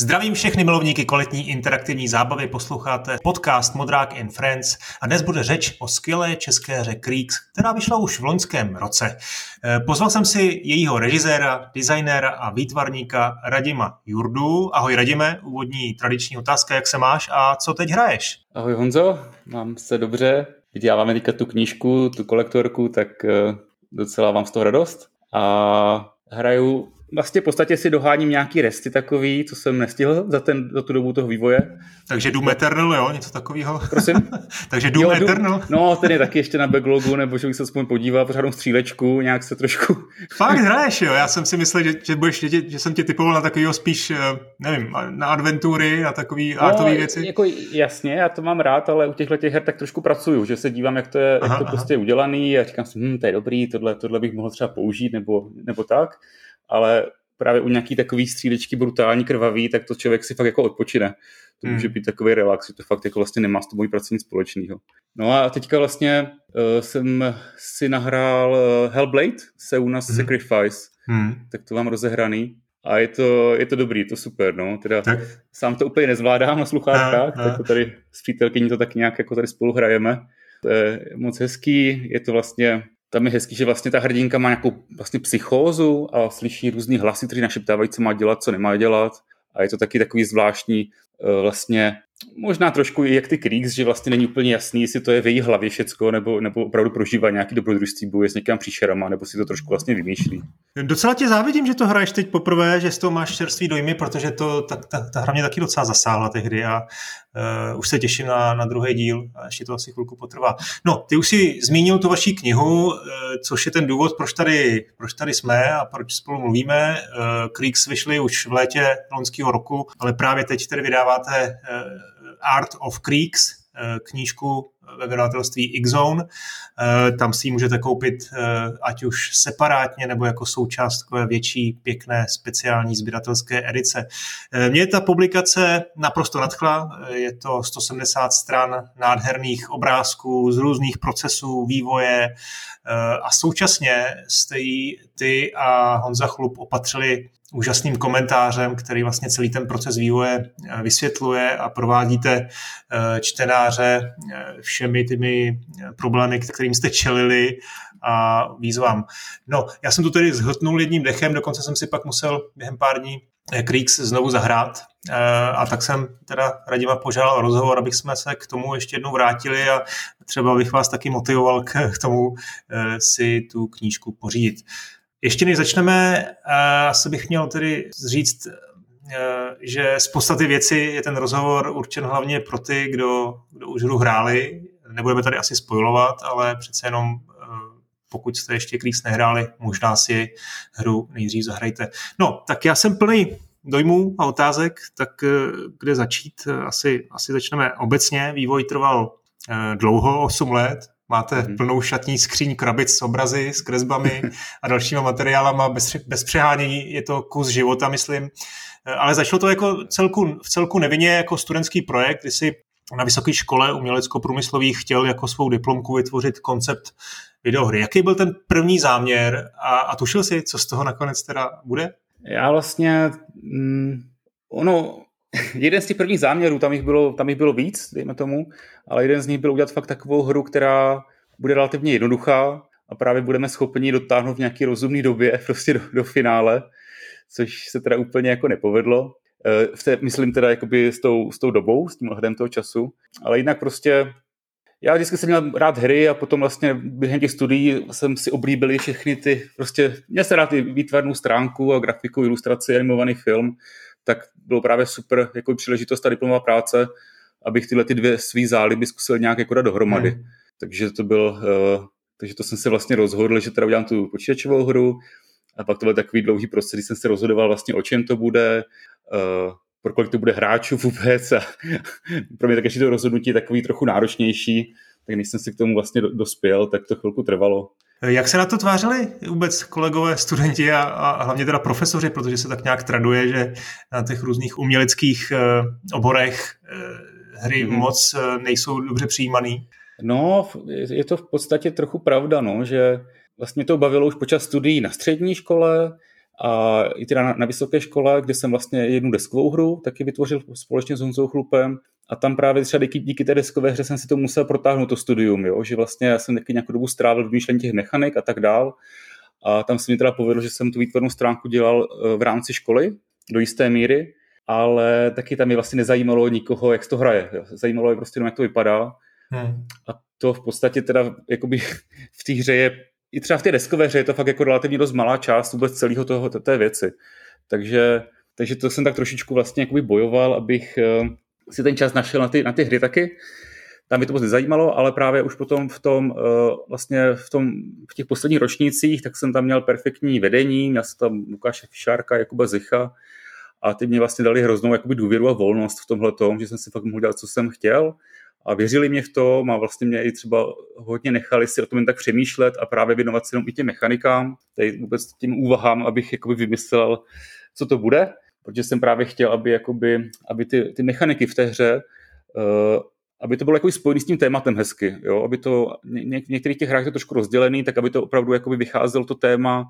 Zdravím všechny milovníky kvalitní interaktivní zábavy, posloucháte podcast Modrák and Friends a dnes bude řeč o skvělé české hře Creeks, která vyšla už v loňském roce. Eh, pozval jsem si jejího režiséra, designéra a výtvarníka Radima Jurdu. Ahoj Radime, úvodní tradiční otázka, jak se máš a co teď hraješ? Ahoj Honzo, mám se dobře. Vyděláváme teďka tu knížku, tu kolektorku, tak eh, docela mám z toho radost. A hraju vlastně v podstatě si doháním nějaký resty takový, co jsem nestihl za, ten, za tu dobu toho vývoje. Takže Doom Eternal, jo, něco takového. Prosím? Takže Doom jo, Eternal. Doom, no, ten je taky ještě na backlogu, nebo že bych se aspoň podíval, pořádnou střílečku, nějak se trošku... Fakt hraješ, jo, já jsem si myslel, že, že, budeš, že, že jsem tě typoval na takového spíš, eh, nevím, na adventury, na takový no, artové věci. Jako jasně, já to mám rád, ale u těchto těch her tak trošku pracuju, že se dívám, jak to je, aha, jak to aha. prostě je udělaný a říkám si, hm, to je dobrý, tohle, tohle bych mohl třeba použít, nebo, nebo tak ale právě u nějaký takový střílečky brutální, krvavý, tak to člověk si fakt jako odpočine. To hmm. může být takový relax, že to fakt jako vlastně nemá s tou mojí prací nic společného. No a teďka vlastně uh, jsem si nahrál uh, Hellblade, Seuna's hmm. Sacrifice, hmm. tak to mám rozehraný. A je to, je to dobrý, je to super, no. Teda tak. sám to úplně nezvládám na sluchátkách, tak to tady s přítelkyní to tak nějak jako tady spolu hrajeme. To je moc hezký, je to vlastně tam je hezký, že vlastně ta hrdinka má nějakou vlastně psychózu a slyší různý hlasy, které našeptávají, co má dělat, co nemá dělat. A je to taky takový zvláštní eh, vlastně možná trošku i jak ty Kriegs, že vlastně není úplně jasný, jestli to je v její hlavě všecko, nebo, nebo opravdu prožívá nějaký dobrodružství, bojuje s někým příšerama, nebo si to trošku vlastně vymýšlí. Docela tě závidím, že to hraješ teď poprvé, že z toho máš čerstvý dojmy, protože to, ta, ta, ta hra mě taky docela zasáhla tehdy a uh, už se těším na, na druhý díl a ještě to asi chvilku potrvá. No, ty už si zmínil tu vaši knihu, uh, což je ten důvod, proč tady, proč tady jsme a proč spolu mluvíme. Uh, Kriegs vyšly už v létě loňského roku, ale právě teď tedy vydáváte uh, Art of Creeks, eh, knížku ve vydavatelství Xzone. Eh, tam si ji můžete koupit eh, ať už separátně nebo jako součást takové větší, pěkné, speciální sběratelské edice. Mě ta publikace naprosto nadchla. Je to 170 stran nádherných obrázků z různých procesů vývoje a současně jste ji ty a Honza Chlup opatřili úžasným komentářem, který vlastně celý ten proces vývoje eh, vysvětluje a provádíte eh, čtenáře eh, všemi těmi problémy, kterým jste čelili a výzvám. No, já jsem to tedy zhltnul jedním dechem, dokonce jsem si pak musel během pár dní Creeks znovu zahrát a tak jsem teda Radima požádal rozhovor, abych jsme se k tomu ještě jednou vrátili a třeba bych vás taky motivoval k tomu si tu knížku pořídit. Ještě než začneme, eh, asi bych měl tedy říct, eh, že z podstaty věci je ten rozhovor určen hlavně pro ty, kdo, kdo už hru hráli. Nebudeme tady asi spojovat, ale přece jenom eh, pokud jste ještě Kriegs nehráli, možná si hru nejdřív zahrajte. No, tak já jsem plný dojmů a otázek, tak kde začít? Asi, asi začneme obecně. Vývoj trval dlouho, 8 let, Máte mm-hmm. plnou šatní skříň krabic s obrazy, s kresbami a dalšíma materiálama bez, bez přehánění. Je to kus života, myslím. Eh, ale začalo to jako celku, v celku nevinně jako studentský projekt, kdy si na vysoké škole umělecko-průmyslových chtěl jako svou diplomku vytvořit koncept videohry. Jaký byl ten první záměr a, a tušil si, co z toho nakonec teda bude? Já vlastně, mm, ono, jeden z těch prvních záměrů, tam jich, bylo, tam jich bylo víc, dejme tomu, ale jeden z nich byl udělat fakt takovou hru, která bude relativně jednoduchá a právě budeme schopni dotáhnout v nějaký rozumný době prostě do, do finále, což se teda úplně jako nepovedlo. E, v té, myslím teda jakoby s tou, s tou dobou, s tím ohledem toho času, ale jinak prostě já vždycky jsem měl rád hry a potom vlastně během těch studií jsem si oblíbil všechny ty, prostě měl jsem rád i výtvarnou stránku a grafiku, ilustraci, animovaný film, tak bylo právě super jako příležitost ta diplomová práce, abych tyhle ty dvě svý záliby zkusil nějak jako dát dohromady. Hmm. Takže to byl, uh, takže to jsem se vlastně rozhodl, že teda udělám tu počítačovou hru a pak to byl takový dlouhý proces, kdy jsem se rozhodoval vlastně o čem to bude, uh, pro kolik to bude hráčů vůbec a pro mě tak ještě to rozhodnutí je takový trochu náročnější, tak než jsem si k tomu vlastně dospěl, tak to chvilku trvalo. Jak se na to tvářili vůbec kolegové, studenti a, a hlavně teda profesoři, protože se tak nějak traduje, že na těch různých uměleckých uh, oborech uh, hry mm-hmm. moc uh, nejsou dobře přijímaný? No, je to v podstatě trochu pravda, no, že vlastně to bavilo už počas studií na střední škole A i teda na, na vysoké škole, kde jsem vlastně jednu deskovou hru taky vytvořil společně s Honzou Chlupem, a tam právě třeba díky, díky té deskové hře jsem si to musel protáhnout to studium, jo? že vlastně já jsem taky nějakou dobu strávil v myšlení těch mechanik a tak dál. A tam se mi teda povedlo, že jsem tu výtvarnou stránku dělal eh, v rámci školy do jisté míry, ale taky tam je vlastně nezajímalo nikoho, jak to hraje. Zajímalo je prostě jak to vypadá. Hmm. A to v podstatě teda jakoby v té hře je, i třeba v té deskové hře je to fakt jako relativně dost malá část vůbec celého toho, té věci. Takže, takže to jsem tak trošičku vlastně jakoby bojoval, abych eh, si ten čas našel na ty, na ty hry taky. Tam mi to moc nezajímalo, ale právě už potom v tom, uh, vlastně v, tom, v těch posledních ročnících, tak jsem tam měl perfektní vedení, měl jsem tam Lukáše Fišárka, Jakuba Zicha a ty mě vlastně dali hroznou jakoby důvěru a volnost v tomhle tom, že jsem si fakt mohl dělat, co jsem chtěl a věřili mě v tom a vlastně mě i třeba hodně nechali si o tom jen tak přemýšlet a právě věnovat se jenom i těm mechanikám, tady vůbec tím úvahám, abych jakoby vymyslel, co to bude protože jsem právě chtěl, aby, jakoby, aby ty, ty mechaniky v té hře, uh, aby to bylo jako spojený s tím tématem hezky, jo? aby to, ně, v některých těch hrách je to trošku rozdělený, tak aby to opravdu jakoby vycházelo to téma,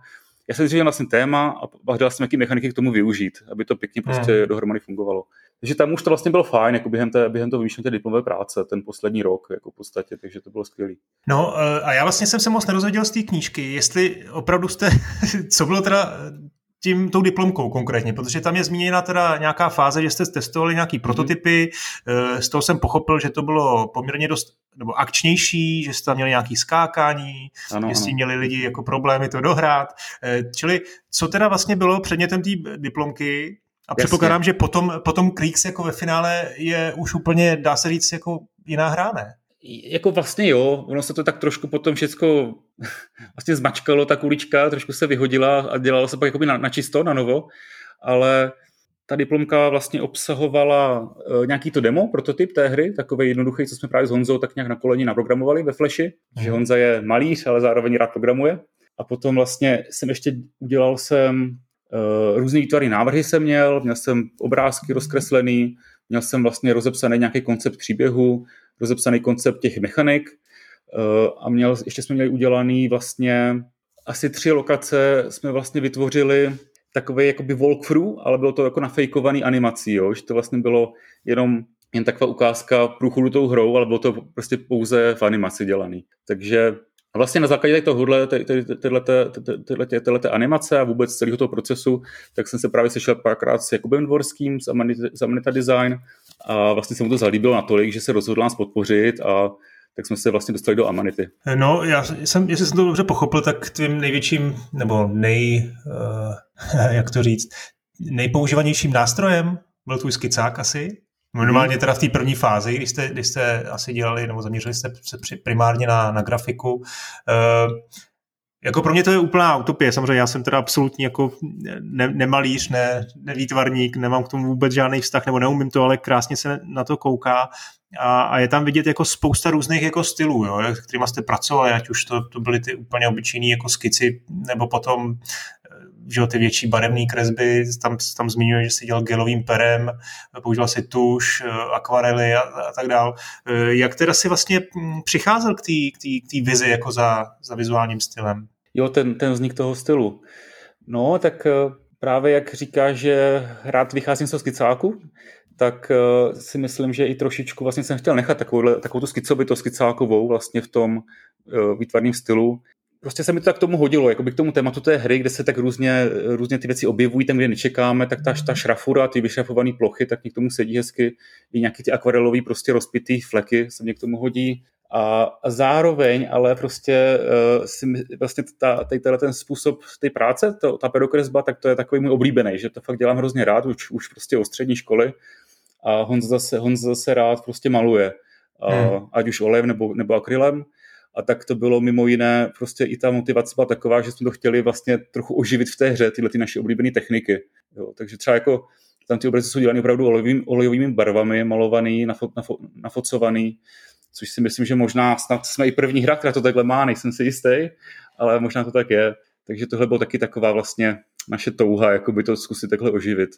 já jsem říkal vlastně téma a hledal jsem, jaký mechaniky k tomu využít, aby to pěkně prostě hmm. dohromady fungovalo. Takže tam už to vlastně bylo fajn, jako během, té, během toho vymýšlení té diplomové práce, ten poslední rok, jako v podstatě, takže to bylo skvělé. No eh, a já vlastně jsem se moc nerozvěděl z té knížky, jestli opravdu jste, co bylo teda tím, tou diplomkou konkrétně, protože tam je zmíněna teda nějaká fáze, že jste testovali nějaký mhm. prototypy, mm. z toho jsem pochopil, že to bylo poměrně dost nebo akčnější, že jste tam měli nějaký skákání, ano, že jste měli lidi jako problémy to dohrát. Eh, čili co teda vlastně bylo předmětem té diplomky, a předpokládám, že potom, potom Creeks jako ve finále je už úplně, dá se říct, jako jiná hra, ne? Jako vlastně jo, ono se to tak trošku potom všecko vlastně zmačkalo, ta kulička trošku se vyhodila a dělalo se pak jakoby na, na čisto, na novo, ale ta diplomka vlastně obsahovala uh, nějaký to demo, prototyp té hry, takový jednoduchý, co jsme právě s Honzou tak nějak na koleni naprogramovali ve Flashi, mm. že Honza je malíř, ale zároveň rád programuje. A potom vlastně jsem ještě udělal jsem uh, různý výtvary návrhy jsem měl, měl jsem obrázky rozkreslený, měl jsem vlastně rozepsaný nějaký koncept příběhu, rozepsaný koncept těch mechanik eh, a měl, ještě jsme měli udělaný vlastně asi tři lokace jsme vlastně vytvořili takový jakoby walkthrough, ale bylo to jako nafejkovaný animací, jo? že to vlastně bylo jenom jen taková ukázka průchodu tou hrou, ale bylo to prostě pouze v animaci dělaný. Takže vlastně na základě tohohle, animace a vůbec celého toho procesu, tak jsem se právě sešel párkrát s Jakubem Dvorským z Amanita Design a vlastně se mu to zalíbilo natolik, že se rozhodl nás podpořit a tak jsme se vlastně dostali do Amanity. No, já jsem, jestli jsem to dobře pochopil, tak tvým největším, nebo nej, uh, jak to říct, nejpoužívanějším nástrojem byl tvůj skicák asi? Normálně teda v té první fázi, když jste, když jste asi dělali, nebo zaměřili jste se primárně na, na grafiku. Uh, jako pro mě to je úplná utopie. Samozřejmě já jsem teda absolutně jako ne, nemalíř, ne, nevýtvarník, nemám k tomu vůbec žádný vztah, nebo neumím to, ale krásně se na to kouká. A, a je tam vidět jako spousta různých jako stylů, jo, kterými jste pracovali, ať už to, to byly ty úplně obyčejné jako skici, nebo potom že ty větší barevné kresby, tam, tam zmiňuje, že si dělal gelovým perem, používal si tuš, akvarely a, a tak dál. Jak teda si vlastně hm, přicházel k té vizi jako za, za vizuálním stylem? Jo, ten, ten vznik toho stylu. No, tak eh, právě jak říká, že rád vycházím z toho skicáku, tak si myslím, že i trošičku vlastně jsem chtěl nechat takovou, takovou tu skicovitost skicákovou vlastně v tom výtvarném stylu, prostě se mi to tak tomu hodilo, jako by k tomu tématu té hry, kde se tak různě, různě ty věci objevují, tam, kde nečekáme, tak ta, ta šrafura, ty vyšrafované plochy, tak mě k tomu sedí hezky. I nějaký ty akvarelový prostě rozpitý fleky se mě k tomu hodí. A, a zároveň ale prostě uh, si, vlastně ta, tady ten způsob té práce, to, ta pedokresba, tak to je takový můj oblíbený, že to fakt dělám hrozně rád, už, už prostě od střední školy. A Honza zase, Honza zase rád prostě maluje. Hmm. ať už olejem nebo, nebo akrylem a tak to bylo mimo jiné, prostě i ta motivace byla taková, že jsme to chtěli vlastně trochu oživit v té hře, tyhle ty naše oblíbené techniky. Jo, takže třeba jako tam ty obrazy jsou dělané opravdu olejovými, olejovými barvami, malovaný, nafo, nafo, nafocovaný, což si myslím, že možná snad jsme i první hra, která to takhle má, nejsem si jistý, ale možná to tak je. Takže tohle bylo taky taková vlastně naše touha, jako by to zkusit takhle oživit.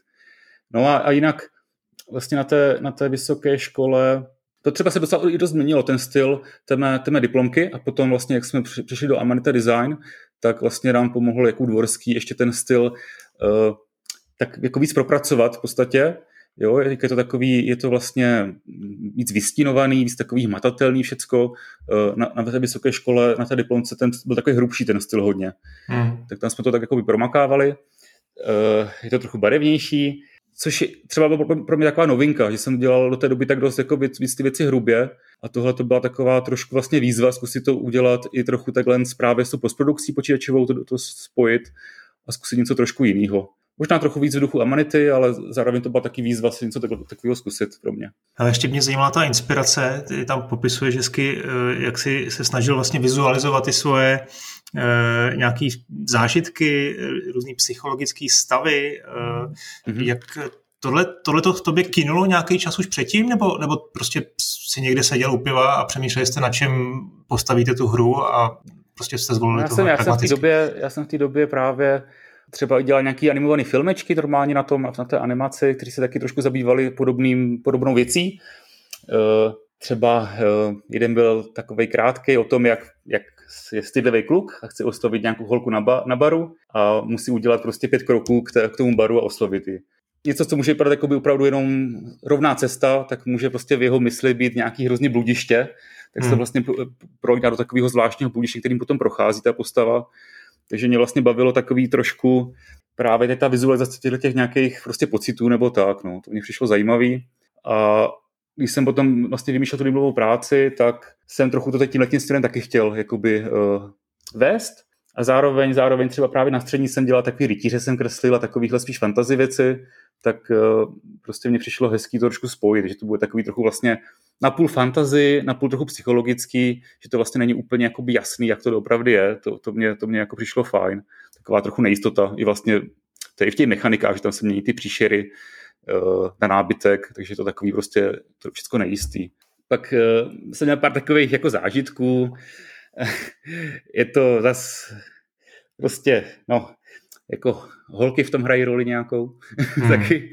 No a, a jinak vlastně na té, na té vysoké škole To třeba se docela i dost změnilo, ten styl té mé, té mé diplomky a potom vlastně, jak jsme přišli do Amanita Design, tak vlastně nám pomohl jako Dvorský ještě ten styl uh, tak jako víc propracovat v podstatě. Jo, je to takový, je to vlastně víc vystínovaný, víc takový hmatatelný všecko. Eh, na, na té vysoké škole, na té diplomce, ten byl takový hrubší ten styl hodně. Hmm. Tak tam jsme to tak jako promakávali. Eh, je to trochu barevnější, což je třeba pro mě taková novinka, že jsem dělal do té doby tak dost jako víc, víc ty věci hrubě a tohle to byla taková trošku vlastně výzva zkusit to udělat i trochu takhle právě s tou postprodukcí počítačovou to, to spojit a zkusit něco trošku jiného. Možná trochu víc v duchu Amanity, ale zároveň to byla taky výzva si něco takového zkusit pro mě. Ale ještě mě zajímala ta inspirace, ty tam popisuješ hezky, eh, jak si se snažil vlastně vizualizovat ty svoje nějaké zážitky, různý psychologické stavy, mm-hmm. jak tohle, tohle to v tobě kinulo nějaký čas už předtím, nebo, nebo prostě si někde seděl u piva a přemýšleli jste, na čem postavíte tu hru a prostě jste zvolili já jsem, já jsem v té době, Já jsem v té době právě třeba dělal nějaký animovaný filmečky normálně na tom, na té animaci, které se taky trošku zabývaly podobným, podobnou věcí. Eh, třeba eh, jeden byl takový krátký o tom, jak, jak je stydlivý kluk a chce oslovit nějakou holku na, ba, na baru a musí udělat prostě pět kroků k, k tomu baru a oslovit ji. Něco, co může vypadat jako by opravdu jenom rovná cesta, tak může prostě v jeho mysli být nějaký hrozný bludiště, tak hmm. se vlastně projde do takového zvláštního bludiště, kterým potom prochází ta postava takže mě vlastně bavilo takový trošku právě ta vizualizace těchto těch nějakých prostě pocitů nebo tak, no, to mě přišlo zajímavý. A když jsem potom vlastně vymýšlel tu diplomovou práci, tak jsem trochu to teď tímhle stylem taky chtěl jakoby uh, vést. A zároveň, zároveň třeba právě na střední jsem dělal takový rytíře, jsem kreslil a takovýhle spíš fantasy věci, tak uh, prostě mě přišlo hezký to trošku spojit, že to bude takový trochu vlastně napůl fantazy, napůl trochu psychologický, že to vlastně není úplně jakoby jasný, jak to opravdu je. To, to, mě, to mě jako přišlo fajn. Taková trochu nejistota. I vlastně to je i v těch mechanikách, že tam se mění ty příšery na nábytek, takže je to takový prostě to všechno nejistý. Pak uh, jsem měl pár takových jako zážitků. je to zas prostě, no, jako holky v tom hrají roli nějakou, hmm. taky,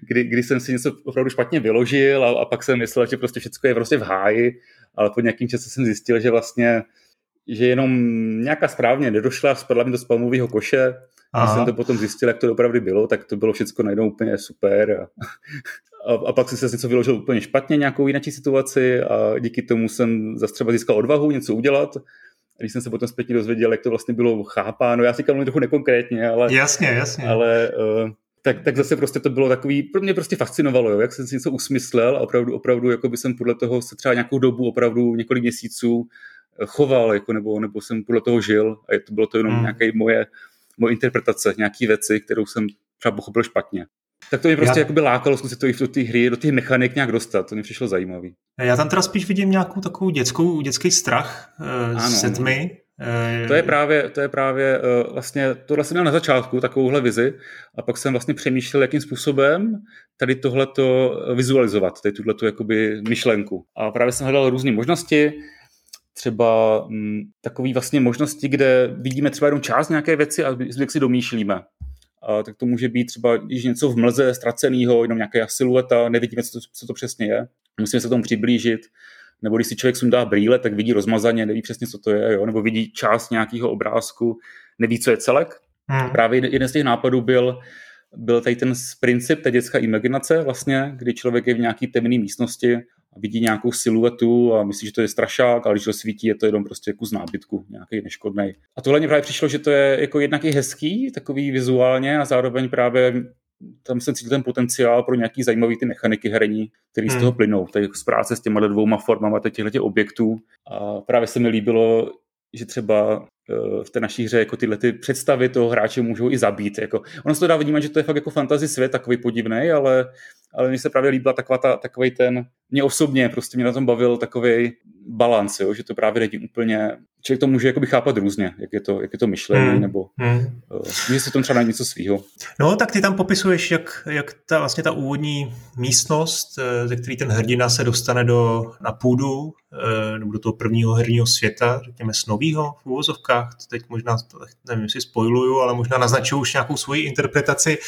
kdy, kdy jsem si něco opravdu špatně vyložil a, a pak jsem myslel, že prostě všechno je prostě v háji, ale po nějakým čase jsem zjistil, že vlastně že jenom nějaká správně nedošla, spadla mi do spamového koše, Aha. Když jsem to potom zjistil, jak to opravdu bylo, tak to bylo všechno najednou úplně super. A, a, a pak jsem se něco vyložil úplně špatně, nějakou jinou situaci a díky tomu jsem zase třeba získal odvahu něco udělat když jsem se potom zpětně dozvěděl, jak to vlastně bylo chápáno, já si říkám trochu nekonkrétně, ale... Jasně, jasně. Ale uh, tak, tak zase prostě to bylo takový, pro mě prostě fascinovalo, jo, jak jsem si něco usmyslel a opravdu, opravdu jako by jsem podle toho se třeba nějakou dobu, opravdu několik měsíců choval, jako, nebo, nebo jsem podle toho žil a to bylo to jenom hmm. nějaké moje, moje interpretace, nějaké věci, kterou jsem třeba pochopil špatně. Tak to mě prostě já... jakoby lákalo zkusit to i do té hry, do těch mechanik nějak dostat, to mi přišlo zajímavý. Já tam teda spíš vidím nějakou takovou dětskou, dětský strach uh, ano, se tmy. Uh, to je právě, to je právě uh, vlastně, tohle jsem měl na začátku, takovouhle vizi, a pak jsem vlastně přemýšlel, jakým způsobem tady tohleto vizualizovat, tady tuhleto jakoby myšlenku. A právě jsem hledal různé možnosti, třeba m, mm, takové vlastně možnosti, kde vidíme třeba jenom část nějaké věci a zbytek si domýšlíme a tak to může být třeba, když něco v mlze ztraceného, jenom nějaká silueta, nevidíme, co to, co to přesně je, musíme se tomu přiblížit, nebo když si člověk sundá brýle, tak vidí rozmazaně, neví přesně, co to je, jo? nebo vidí část nějakého obrázku, neví, co je celek. Hmm. Právě jeden z těch nápadů byl, byl tady ten princip, ta dětská imaginace vlastně, kdy člověk je v nějaké temné místnosti vidí nějakou siluetu a myslí, že to je strašák, ale když to svítí, je to jenom prostě kus nábytku, nějaký neškodný. A tohle mě právě přišlo, že to je jako jednak i hezký, takový vizuálně a zároveň právě tam jsem cítil ten potenciál pro nějaký zajímavý ty mechaniky herní, které hmm. z toho plynou, tady z práce s těma dvouma formama těchto objektů. A právě se mi líbilo, že třeba eh, v té naší hře jako tyhle ty představy toho hráče můžou i zabít. Jako, ono se to dá vnímat, že to je fakt jako fantasy svět, takový podivný, ale, ale mně se právě líbila taková ta, takový ten, mě osobně prostě mě na tom bavil takový balans, jo, že to právě není úplně, člověk to může jakoby chápat různě, jak je to, jak je to myšlení, hmm. nebo hmm. Uh, že se to třeba na něco svýho. No, tak ty tam popisuješ, jak, jak ta vlastně ta úvodní místnost, eh, ze který ten hrdina se dostane do, na půdu, eh, nebo do toho prvního herního světa, řekněme snovýho v úvozovkách, to teď možná, nevím, jestli spoiluju, ale možná naznačuju už nějakou svoji interpretaci,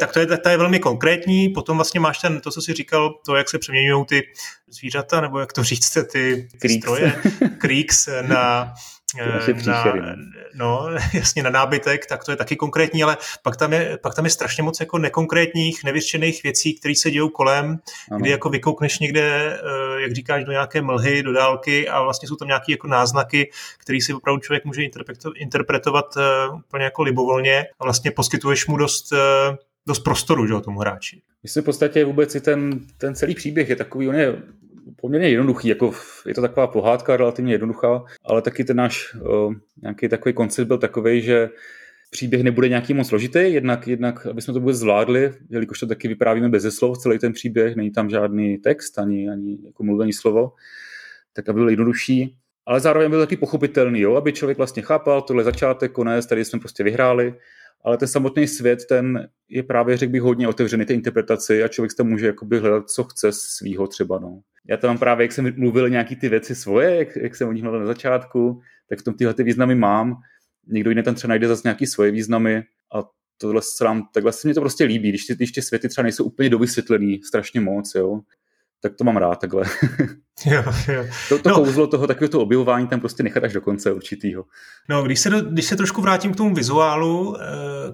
tak to je, ta je velmi konkrétní, potom vlastně máš ten, to, co jsi říkal, to, jak se přeměňují ty zvířata, nebo jak to říct, ty, ty stroje, creeks na, na, no, jasně na nábytek, tak to je taky konkrétní, ale pak tam je, pak tam je strašně moc jako nekonkrétních, nevyřčených věcí, které se dějou kolem, ano. kdy jako vykoukneš někde, eh, jak říkáš, do nějaké mlhy, do dálky a vlastně jsou tam nějaké jako náznaky, které si opravdu člověk může interpretovat eh, úplně jako libovolně a vlastně poskytuješ mu dost eh, dost prostoru, že o tomu hráči. Myslím v podstatě vůbec i ten, ten celý příběh je takový, on je poměrně jednoduchý, jako je to taková pohádka relativně jednoduchá, ale taky ten náš uh, nějaký takový koncept byl takový, že příběh nebude nějaký moc složitý, jednak, jednak aby jsme to vůbec zvládli, jelikož to taky vyprávíme bez slov, celý ten příběh, není tam žádný text, ani, ani jako mluvený slovo, tak aby byl jednodušší, ale zároveň byl taky pochopitelný, jo, aby člověk vlastně chápal, tohle začátek, konec, tady jsme prostě vyhráli, ale ten samotný svět, ten je právě, řekl bych, hodně otevřený té interpretaci a člověk tam může jakoby hledat, co chce svýho třeba, no. Já tam mám právě, jak jsem mluvil nějaký ty věci svoje, jak, jak jsem o nich mluvil na začátku, tak v tom tyhle ty významy mám. Někdo jiný tam třeba najde zase nějaký svoje významy a tohle se nám, takhle se mi to prostě líbí, když ty, když ty světy třeba nejsou úplně dovysvětlený strašně moc, jo tak to mám rád takhle. Jo, jo. To, to no. kouzlo toho takového to objevování tam prostě nechat až do konce určitýho. No, když se, když se trošku vrátím k tomu vizuálu, eh,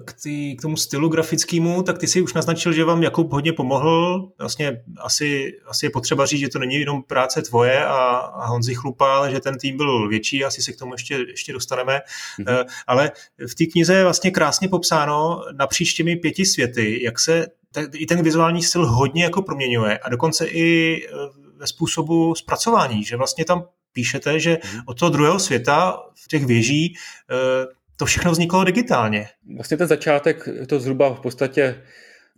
k, tý, k tomu stylu grafickému, tak ty si už naznačil, že vám Jakub hodně pomohl. Vlastně asi, asi je potřeba říct, že to není jenom práce tvoje a, a Honzi Chlupa, ale že ten tým byl větší, asi se k tomu ještě, ještě dostaneme. Mm-hmm. Ale v té knize je vlastně krásně popsáno napříč těmi pěti světy, jak se i ten vizuální styl hodně jako proměňuje a dokonce i e, ve způsobu zpracování, že vlastně tam píšete, že mhm. od toho druhého světa v těch věží e, to všechno vzniklo digitálně. Vlastně ten začátek, to zhruba v podstatě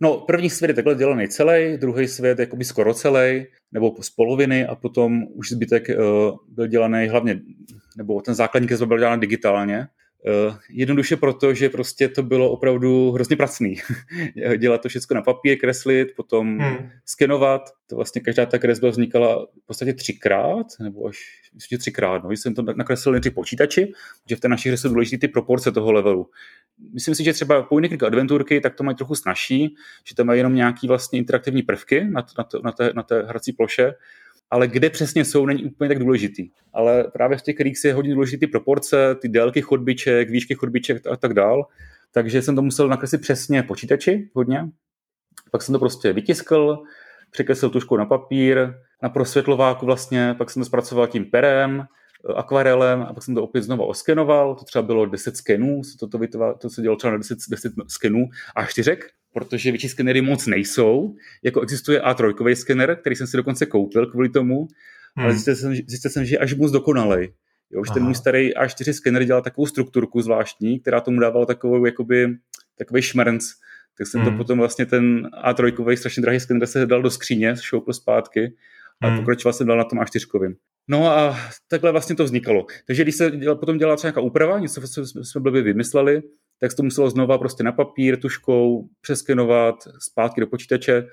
No, první svět je takhle dělaný celý, druhý svět je skoro celý, nebo z poloviny a potom už zbytek uh, byl dělaný hlavně, nebo ten základní byl dělaný digitálně. Uh, jednoduše proto, že prostě to bylo opravdu hrozně pracný. Dělat to všechno na papír, kreslit, potom hmm. skenovat. To vlastně každá ta kresba vznikala v podstatě třikrát, nebo až myslím, třikrát. No. Jsem to nakreslil nejdřív počítači, že v té naší hře jsou důležité ty proporce toho levelu. Myslím si, že třeba po jiných adventurky tak to mají trochu snažší, že tam mají jenom nějaký vlastně interaktivní prvky na, na, na, té, na té hrací ploše, ale kde přesně jsou, není úplně tak důležitý. Ale právě v těch kterých je hodně důležitý proporce, ty délky chodbiček, výšky chodbiček a tak dál. Takže jsem to musel nakreslit přesně počítači hodně. Pak jsem to prostě vytiskl, překreslil tuškou na papír, na prosvětlováku vlastně, pak jsem to zpracoval tím perem, akvarelem a pak jsem to opět znovu oskenoval, to třeba bylo 10 skenů, to, to, to, to se dělalo třeba na 10, 10 skenů a čtyřek, protože větší skenery moc nejsou, jako existuje A3 skener, který jsem si dokonce koupil kvůli tomu, hmm. ale zjistil jsem, zjistil jsem, že je až moc dokonalej. Jo, že ten můj starý A4 skener dělal takovou strukturku zvláštní, která tomu dávala takovou, jakoby, takový šmrnc, tak jsem hmm. to potom vlastně ten A3 strašně drahý skener se dal do skříně, šoupl zpátky a hmm. pokračoval jsem dal na tom A4. No a takhle vlastně to vznikalo. Takže když se děla, potom dělala třeba nějaká úprava, něco jsme blbě vymysleli, tak se to muselo znova prostě na papír, tuškou, přeskenovat, zpátky do počítače.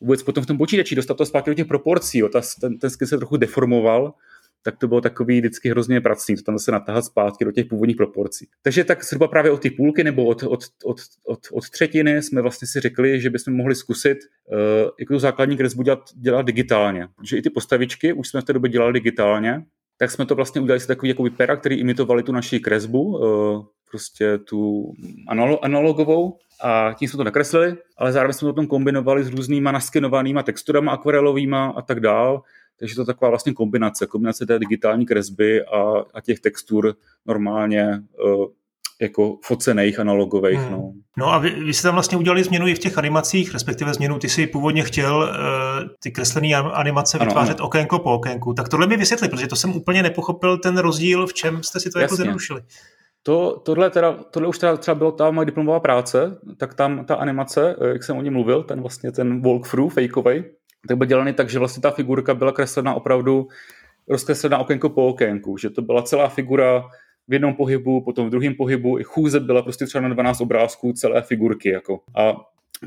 Vůbec potom v tom počítači dostat to zpátky do těch proporcí, jo. Ta, ten, ten skin se trochu deformoval, tak to bylo takový vždycky hrozně pracný, to tam zase natáhat zpátky do těch původních proporcí. Takže tak zhruba právě od ty půlky nebo od, od, od, od, od třetiny jsme vlastně si řekli, že bychom mohli zkusit uh, jako tu základní kresbu dělat, dělat digitálně. Protože i ty postavičky už jsme v té době dělali digitálně, tak jsme to vlastně udělali si takový jako pera, který imitovali tu naši kresbu, uh, prostě tu analogovou a tím jsme to nakreslili, ale zároveň jsme to potom kombinovali s různýma naskenovanýma texturama akvarelovýma a tak dál, takže to je taková vlastně kombinace, kombinace té digitální kresby a, a těch textur normálně uh, jako focených analogových. Hmm. No. no a vy, vy jste tam vlastně udělali změnu i v těch animacích, respektive změnu, ty si původně chtěl uh, ty kreslené animace ano, vytvářet ano. okénko po okénku. Tak tohle mi vysvětli, protože to jsem úplně nepochopil ten rozdíl, v čem jste si to jako Jasně. jako zjednodušili. To, tohle, teda, tohle už teda třeba byla ta moje diplomová práce, tak tam ta animace, eh, jak jsem o ní mluvil, ten vlastně ten walkthrough fakeový, tak byl dělaný tak, že vlastně ta figurka byla kreslena opravdu rozkreslená okénko po okénku, že to byla celá figura v jednom pohybu, potom v druhém pohybu, i chůze byla prostě třeba na 12 obrázků celé figurky. Jako. A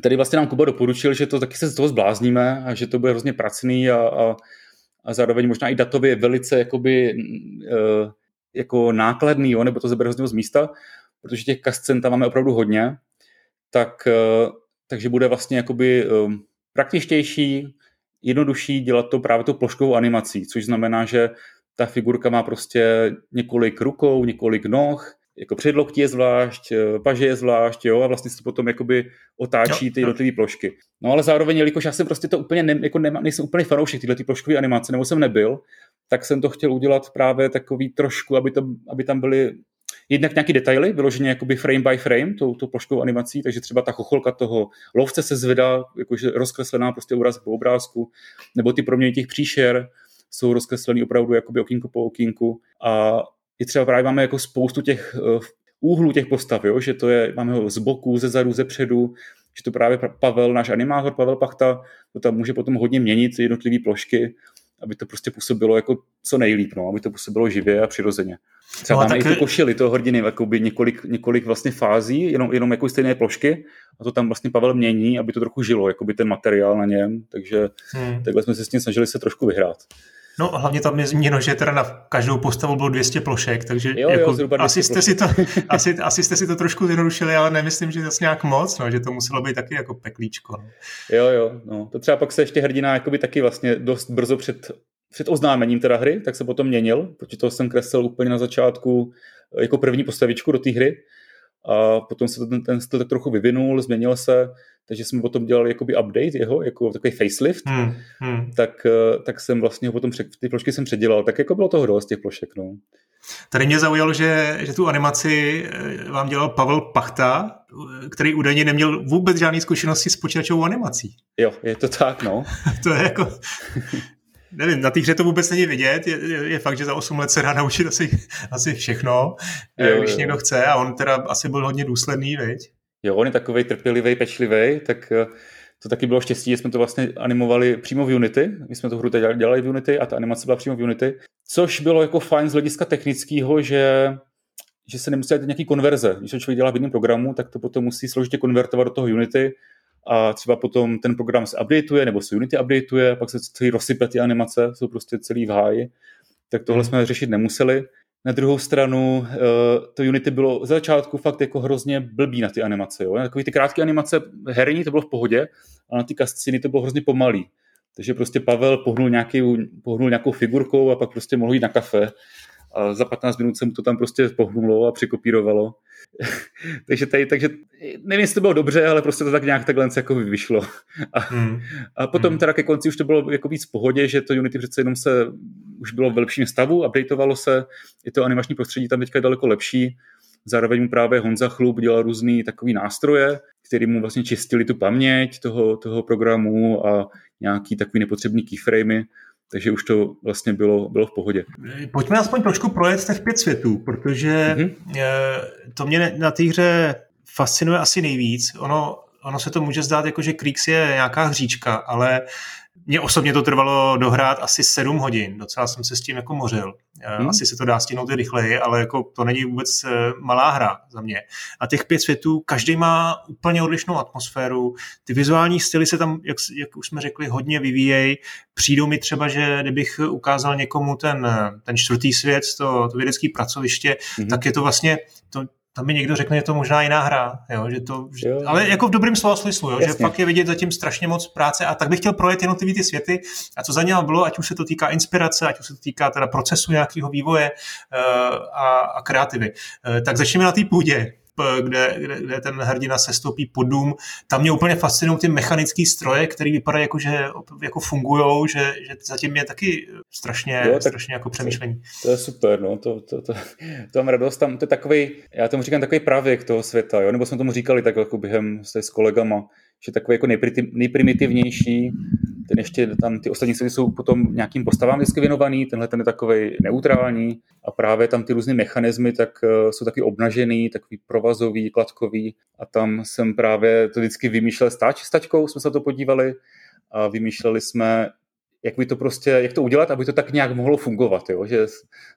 tady vlastně nám Kuba doporučil, že to taky se z toho zblázníme a že to bude hrozně pracný a, a, a zároveň možná i datově velice jakoby, uh, jako nákladný, jo, nebo to zabere hrozně z místa, protože těch kascen tam máme opravdu hodně, tak, eh, takže bude vlastně jakoby um, praktičtější, jednodušší dělat to právě to ploškovou animací, což znamená, že ta figurka má prostě několik rukou, několik noh, jako předloktí je zvlášť, eh, paže je zvlášť, jo, a vlastně se potom jakoby otáčí ty jednotlivé plošky. No ale zároveň, jelikož já jsem prostě to úplně, ne, jako nemá, nejsem úplně fanoušek tyhle ty ploškové animace, nebo jsem nebyl, tak jsem to chtěl udělat právě takový trošku, aby, to, aby tam byly jednak nějaký detaily, vyloženě jakoby frame by frame, tou, tou ploškovou animací, takže třeba ta chocholka toho lovce se zvedá, jakože rozkreslená prostě obraz po obrázku, nebo ty proměny těch příšer jsou rozkreslený opravdu jakoby okýnko po okýnku a i třeba právě máme jako spoustu těch uh, úhlů těch postav, jo? že to je, máme ho z boku, ze zadu, ze předu, že to právě Pavel, náš animátor Pavel Pachta, to tam může potom hodně měnit jednotlivé plošky, aby to prostě působilo jako co nejlíp, no, aby to působilo živě a přirozeně. Třeba no, máme tak... i tu košili toho hrdiny, jakoby několik, několik vlastně fází, jenom, jenom jako stejné plošky a to tam vlastně Pavel mění, aby to trochu žilo, jakoby ten materiál na něm, takže hmm. takhle jsme se s tím snažili se trošku vyhrát. No hlavně tam je změněno, že teda na každou postavu bylo 200 plošek, takže jo, jako, jo, asi, jste si to, asi, asi jste si to trošku zjednodušili, ale nemyslím, že zase nějak moc, no, že to muselo být taky jako peklíčko. No. Jo, jo, no. to třeba pak se ještě hrdina jakoby taky vlastně dost brzo před, před oznámením teda hry, tak se potom měnil, protože to jsem kreslil úplně na začátku jako první postavičku do té hry a potom se ten, ten styl tak trochu vyvinul, změnil se, takže jsme potom dělali jakoby update jeho, jako takový facelift, hmm, hmm. Tak, eh, tak jsem vlastně ho potom, před, ty plošky jsem předělal, tak jako bylo toho dost těch plošek, no. Tady mě zaujalo, že, že tu animaci eh, vám dělal Pavel Pachta, který údajně neměl vůbec žádné zkušenosti s počítačovou animací. Jo, je to tak, no. to je jako, nevím, na té hře to vůbec není vidět, je, je, je fakt, že za 8 let se dá naučit asi, asi všechno, jo, když jo. někdo chce a on teda asi byl hodně důsledný, viď? Jo, on je takový trpělivý, pečlivý, tak eh, to taky bylo štěstí, že jsme to vlastně animovali přímo v Unity. My jsme tu hru teď dělali v Unity a ta animace byla přímo v Unity, což bylo jako fajn z hlediska technického, že že se nemusí dělat nějaký konverze. Když to člověk dělá v jiném programu, tak to potom musí složitě konvertovat do toho Unity a třeba potom ten program se updateuje, nebo se Unity updateuje, pak se celý rozsype ty animace, jsou prostě celý v háji. Tak tohle hmm. jsme řešit nemuseli. Na druhou stranu eh, to Unity bylo za začátku fakt jako hrozně blbý na ty animace. Jo? Takový ty krátké animace herní to bylo v pohodě, a na ty kasciny to bylo hrozně pomalý. Takže prostě Pavel pohnul, nějaký, pohnul nějakou figurkou a pak prostě mohl jít na kafe. A za 15 minut se mu to tam prostě pohnulo a překopírovalo. takže, tady, takže nevím, jestli to bylo dobře, ale prostě to tak nějak takhle jako vyšlo. A, hmm. a potom hmm. teda ke konci už to bylo jako víc v pohodě, že to Unity přece jenom se už bylo v lepším stavu, updateovalo se, je to animační prostředí tam teďka daleko lepší. Zároveň mu právě Honza Chlup dělal různý takový nástroje, který mu vlastně čistili tu paměť toho, toho programu a nějaký takový nepotřebný keyframey, takže už to vlastně bylo, bylo v pohodě. Pojďme aspoň trošku projet těch pět světů, protože mm-hmm. to mě na té hře fascinuje asi nejvíc. Ono, ono se to může zdát jako, že Kriegs je nějaká hříčka, ale mně osobně to trvalo dohrát asi 7 hodin, docela jsem se s tím jako mořil. Hmm. Asi se to dá stihnout i rychleji, ale jako to není vůbec eh, malá hra za mě. A těch pět světů, každý má úplně odlišnou atmosféru. Ty vizuální styly se tam, jak, jak už jsme řekli, hodně vyvíjejí. Přijdou mi třeba, že kdybych ukázal někomu ten, ten čtvrtý svět, to, to vědecké pracoviště, hmm. tak je to vlastně, to, tam mi někdo řekne, že to možná jiná hra, jo, že to, že, jo. ale jako v dobrým slova smyslu, jo, že fakt je vidět zatím strašně moc práce a tak bych chtěl projet jednotlivý ty světy a co za něho bylo, ať už se to týká inspirace, ať už se to týká teda procesu nějakého vývoje uh, a, a kreativy. Uh, tak začneme na té půdě kde, kde, kde ten hrdina se stoupí pod dům. Tam mě úplně fascinují ty mechanické stroje, které vypadají jako, že jako fungují, že, že zatím je taky strašně, jo, strašně jako přemýšlení. To, to je super, no, to, to, to, to mám radost, tam to je takový, já tomu říkám takový pravěk toho světa, jo, nebo jsme tomu říkali tak jako během s, s kolegama, že takový jako nejprimitivnější, ten ještě tam ty ostatní světy jsou potom nějakým postavám vždycky věnovaný, tenhle ten je takový neutrální a právě tam ty různé mechanismy tak uh, jsou taky obnažený, takový provazový, kladkový a tam jsem právě to vždycky vymýšlel stáč, s tačkou, jsme se to podívali a vymýšleli jsme, jak by to prostě, jak to udělat, aby to tak nějak mohlo fungovat, jo? že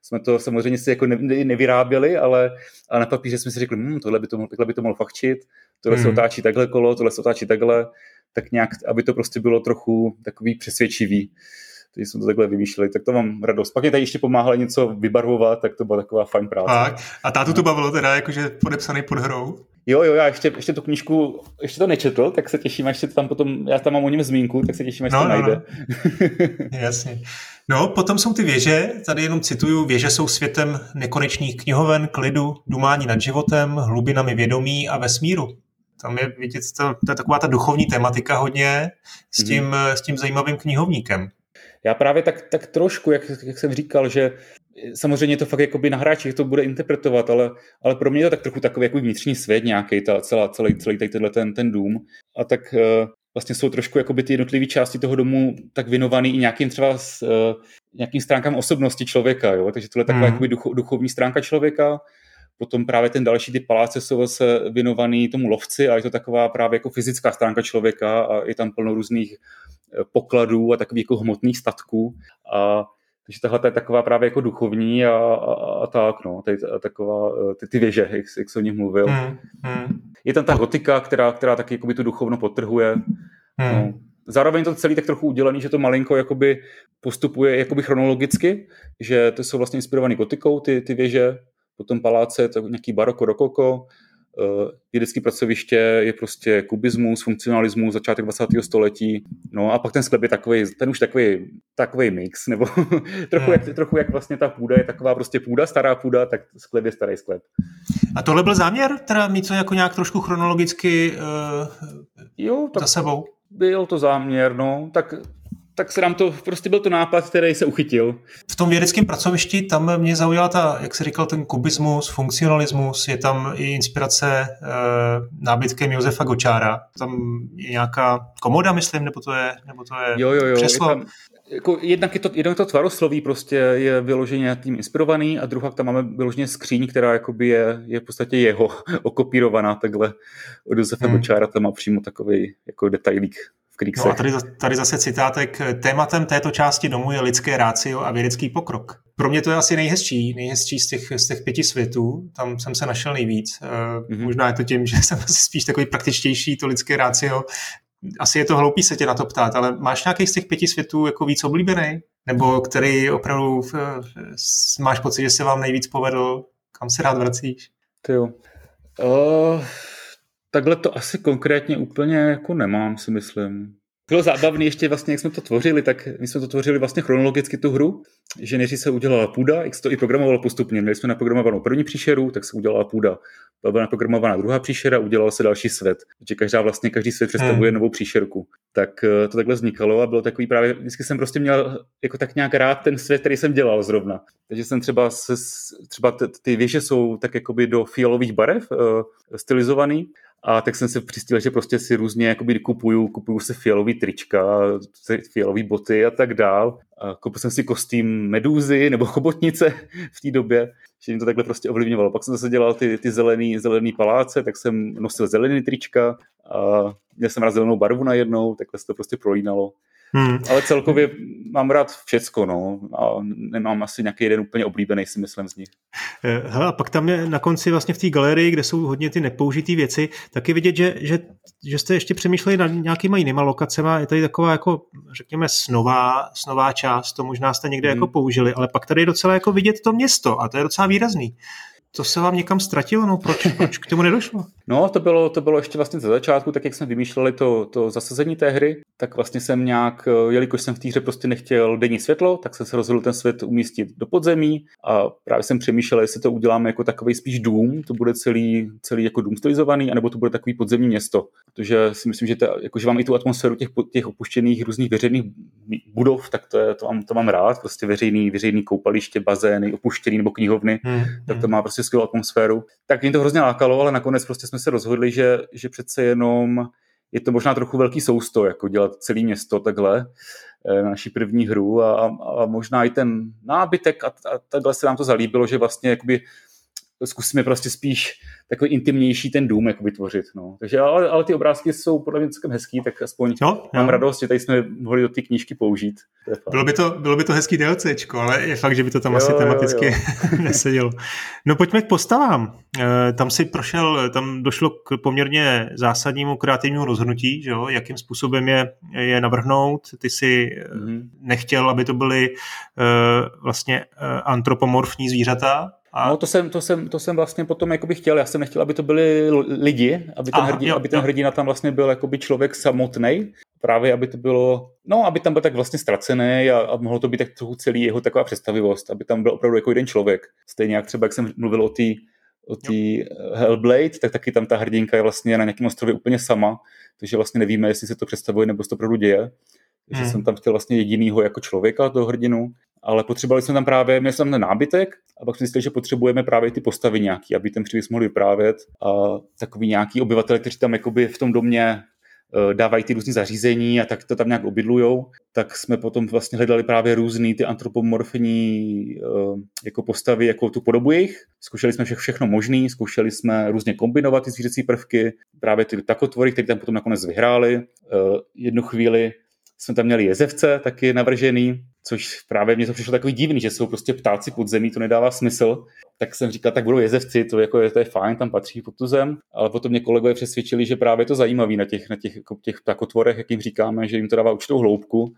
jsme to samozřejmě si jako ne, nevyráběli, ale, ale na papíře jsme si řekli, hm, tohle by to, tohle by to mohlo fakčit, tohle hmm. se otáčí takhle kolo, tohle se otáčí takhle, tak nějak, aby to prostě bylo trochu takový přesvědčivý. Kteří jsme to takhle vymýšleli, tak to mám radost. Pak mě tady ještě pomáhali něco vybarvovat, tak to byla taková fajn práce. Tak. A tátu to bavilo teda, jakože podepsaný pod hrou? Jo, jo, já ještě, ještě tu knížku, ještě to nečetl, tak se těším, až se tam potom, já tam mám o něm zmínku, tak se těším, až no, to no, najde. No. Jasně. No, potom jsou ty věže, tady jenom cituju, věže jsou světem nekonečných knihoven, klidu, dumání nad životem, hlubinami vědomí a vesmíru. Tam je vidět, to, to je taková ta duchovní tematika hodně s mhm. tím, mm-hmm. s tím zajímavým knihovníkem. Já právě tak, tak trošku, jak, jak jsem říkal, že samozřejmě to fakt jakoby na hráči to bude interpretovat, ale, ale pro mě je to tak trochu takový jako vnitřní svět nějaký, ta, celá, celý, celý tenhle ten, ten dům. A tak uh, vlastně jsou trošku jakoby ty jednotlivé části toho domu tak věnovaný i nějakým třeba s, uh, nějakým stránkám osobnosti člověka, jo? takže tohle je taková mm. jakoby ducho, duchovní stránka člověka, Potom právě ten další, ty paláce jsou zase věnovaný tomu lovci a je to taková právě jako fyzická stránka člověka a je tam plno různých eh, pokladů a takových jako hmotných statků. A takže tahle je taková právě jako duchovní a, a, a tak, no, tady, taková, eh, ty, ty věže, jak, jak jsi o nich mluvil. Hmm, hmm. Je tam ta gotika, která, která taky jakoby tu duchovno potrhuje. Hmm. No. Zároveň to celý tak trochu udělaný, že to malinko jakoby postupuje jakoby chronologicky, že to jsou vlastně inspirované gotikou, ty, ty věže, potom paláce, to nějaký baroko, rokoko, eh, vědecké pracoviště je prostě kubismus, funkcionalismus, začátek 20. století. No a pak ten sklep je takový, ten už takový, takový mix, nebo trochu, hmm. jak, trochu jak vlastně ta půda je taková prostě půda, stará půda, tak sklep je starý sklep. A tohle byl záměr, teda mít to jako nějak trošku chronologicky uh, jo, tak za sebou? Byl to záměr, no, tak tak se nám to, prostě byl to nápad, který se uchytil. V tom vědeckém pracovišti tam mě zaujala ta, jak se říkal, ten kubismus, funkcionalismus, je tam i inspirace e, nábytkem Josefa Gočára. Tam je nějaká komoda, myslím, nebo to je, nebo to je jo, jo, jo, křeslo. Je tam, jako jednak je to, jednak to tvarosloví prostě je vyloženě tím inspirovaný a druhá tam máme vyloženě skříň, která jakoby je, je v podstatě jeho okopírovaná takhle od Josefa hmm. Gočára, tam má přímo takový jako detailík No a tady, tady zase citátek. Tématem této části domu je lidské rácio a vědecký pokrok. Pro mě to je asi nejhezčí, nejhezčí z těch, z těch pěti světů. Tam jsem se našel nejvíc. Mm-hmm. Možná je to tím, že jsem asi spíš takový praktičtější, to lidské rácio. Asi je to hloupý se tě na to ptát, ale máš nějaký z těch pěti světů jako víc oblíbený? Nebo který opravdu máš pocit, že se vám nejvíc povedl? Kam se rád vracíš? Ty jo. Uh, Takhle to asi konkrétně úplně jako nemám, si myslím. Bylo zábavné ještě vlastně, jak jsme to tvořili, tak my jsme to tvořili vlastně chronologicky tu hru, že než se udělala půda, jak se to i programovalo postupně. Měli jsme naprogramovanou první příšeru, tak se udělala půda. Byla naprogramovaná druhá příšera, udělal se další svět. Takže každá vlastně, každý svět představuje hmm. novou příšerku. Tak eh, to takhle vznikalo a bylo takový právě, vždycky jsem prostě měl jako tak nějak rád ten svět, který jsem dělal zrovna. Takže jsem třeba, se, třeba ty věže jsou tak jakoby do fialových barev uh, stylizovaný a tak jsem se přistil, že prostě si různě jakoby kupuju, kupuju si fialový trička, fialový boty a tak dál. A koupil jsem si kostým medúzy nebo chobotnice v té době, že mě to takhle prostě ovlivňovalo. Pak jsem zase dělal ty, ty zelený, zelený paláce, tak jsem nosil zelený trička a měl jsem rád zelenou barvu najednou, takhle se to prostě prolínalo. Hmm. Ale celkově mám rád všecko, no. A nemám asi nějaký jeden úplně oblíbený, si myslím z nich. Hele, a pak tam je na konci vlastně v té galerii, kde jsou hodně ty nepoužité věci, taky vidět, že, že, že jste ještě přemýšleli nad nějakýma jinýma lokacemi. Je tady taková jako, řekněme, snová, snová část, to možná jste někde hmm. jako použili, ale pak tady je docela jako vidět to město a to je docela výrazný. To se vám někam ztratilo? No proč, proč k tomu nedošlo? No to bylo, to bylo ještě vlastně ze začátku, tak jak jsme vymýšleli to, to zasazení té hry, tak vlastně jsem nějak, jelikož jsem v té hře prostě nechtěl denní světlo, tak jsem se rozhodl ten svět umístit do podzemí a právě jsem přemýšlel, jestli to uděláme jako takový spíš dům, to bude celý, celý jako dům stylizovaný, anebo to bude takový podzemní město. Protože si myslím, že, to, jako, že mám i tu atmosféru těch, těch opuštěných různých veřejných budov, tak to, je, to, mám, to mám rád, prostě veřejný, veřejný koupaliště, bazény, opuštěný nebo knihovny, hmm, tak to hmm. má prostě prostě skvělou atmosféru. Tak mě to hrozně lákalo, ale nakonec prostě jsme se rozhodli, že, že přece jenom je to možná trochu velký sousto, jako dělat celé město takhle eh, na naší první hru a, a možná i ten nábytek a, a takhle se nám to zalíbilo, že vlastně jakoby zkusíme prostě spíš takový intimnější ten dům jako vytvořit. No. Takže, ale, ale, ty obrázky jsou podle mě celkem hezký, tak aspoň jo, mám jo. radost, že tady jsme mohli do ty knížky použít. Bylo by to, bylo by to hezký DLCčko, ale je fakt, že by to tam jo, asi tematicky jo, jo. nesedělo. No pojďme k postavám. E, tam si prošel, tam došlo k poměrně zásadnímu kreativnímu rozhodnutí, že jo? jakým způsobem je, je navrhnout. Ty si mm-hmm. nechtěl, aby to byly e, vlastně e, antropomorfní zvířata, a... No to jsem, to, jsem, to jsem vlastně potom jakoby chtěl, já jsem nechtěl, aby to byli lidi, aby ten, Aha, hrdina, jo, aby ten jo. hrdina tam vlastně byl jakoby člověk samotný, právě aby to bylo, no aby tam byl tak vlastně ztracený a, a mohlo to být tak trochu celý jeho taková představivost, aby tam byl opravdu jako jeden člověk. Stejně jak třeba, jak jsem mluvil o té o tý Hellblade, tak taky tam ta hrdinka je vlastně na nějakém ostrově úplně sama, takže vlastně nevíme, jestli se to představuje nebo se to opravdu děje. Takže hmm. jsem tam chtěl vlastně jedinýho jako člověka, toho hrdinu, ale potřebovali jsme tam právě, měli jsme tam ten nábytek a pak jsme zjistili, že potřebujeme právě ty postavy nějaký, aby ten příběh mohli vyprávět a takový nějaký obyvatel, kteří tam jakoby v tom domě eh, dávají ty různé zařízení a tak to tam nějak obydlujou, tak jsme potom vlastně hledali právě různý ty antropomorfní eh, jako postavy, jako tu podobu jejich. Zkoušeli jsme všechno možné, zkoušeli jsme různě kombinovat ty zvířecí prvky, právě ty takotvory, které tam potom nakonec vyhráli. Eh, jednu chvíli jsme tam měli jezevce taky navržený, což právě mě to přišlo takový divný, že jsou prostě ptáci pod zemí, to nedává smysl. Tak jsem říkal, tak budou jezevci, to, jako je, to je fajn, tam patří pod tu zem, ale potom mě kolegové přesvědčili, že právě to zajímavé na těch, na těch, jako těch ptakotvorech, jak jim říkáme, že jim to dává určitou hloubku,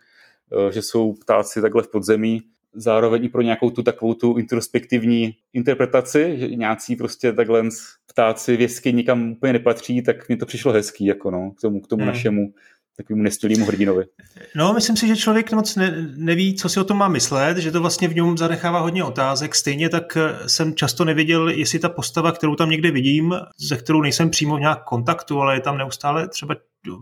eh, že jsou ptáci takhle v podzemí, zároveň i pro nějakou tu takovou tu introspektivní interpretaci, že nějací prostě takhle ptáci v jeskyni nikam úplně nepatří, tak mi to přišlo hezký jako no, k tomu, k tomu hmm. našemu takovému nestilýmu hrdinovi. No, myslím si, že člověk moc ne, neví, co si o tom má myslet, že to vlastně v něm zanechává hodně otázek. Stejně tak eh, jsem často neviděl, jestli ta postava, kterou tam někde vidím, ze kterou nejsem přímo v nějak kontaktu, ale je tam neustále třeba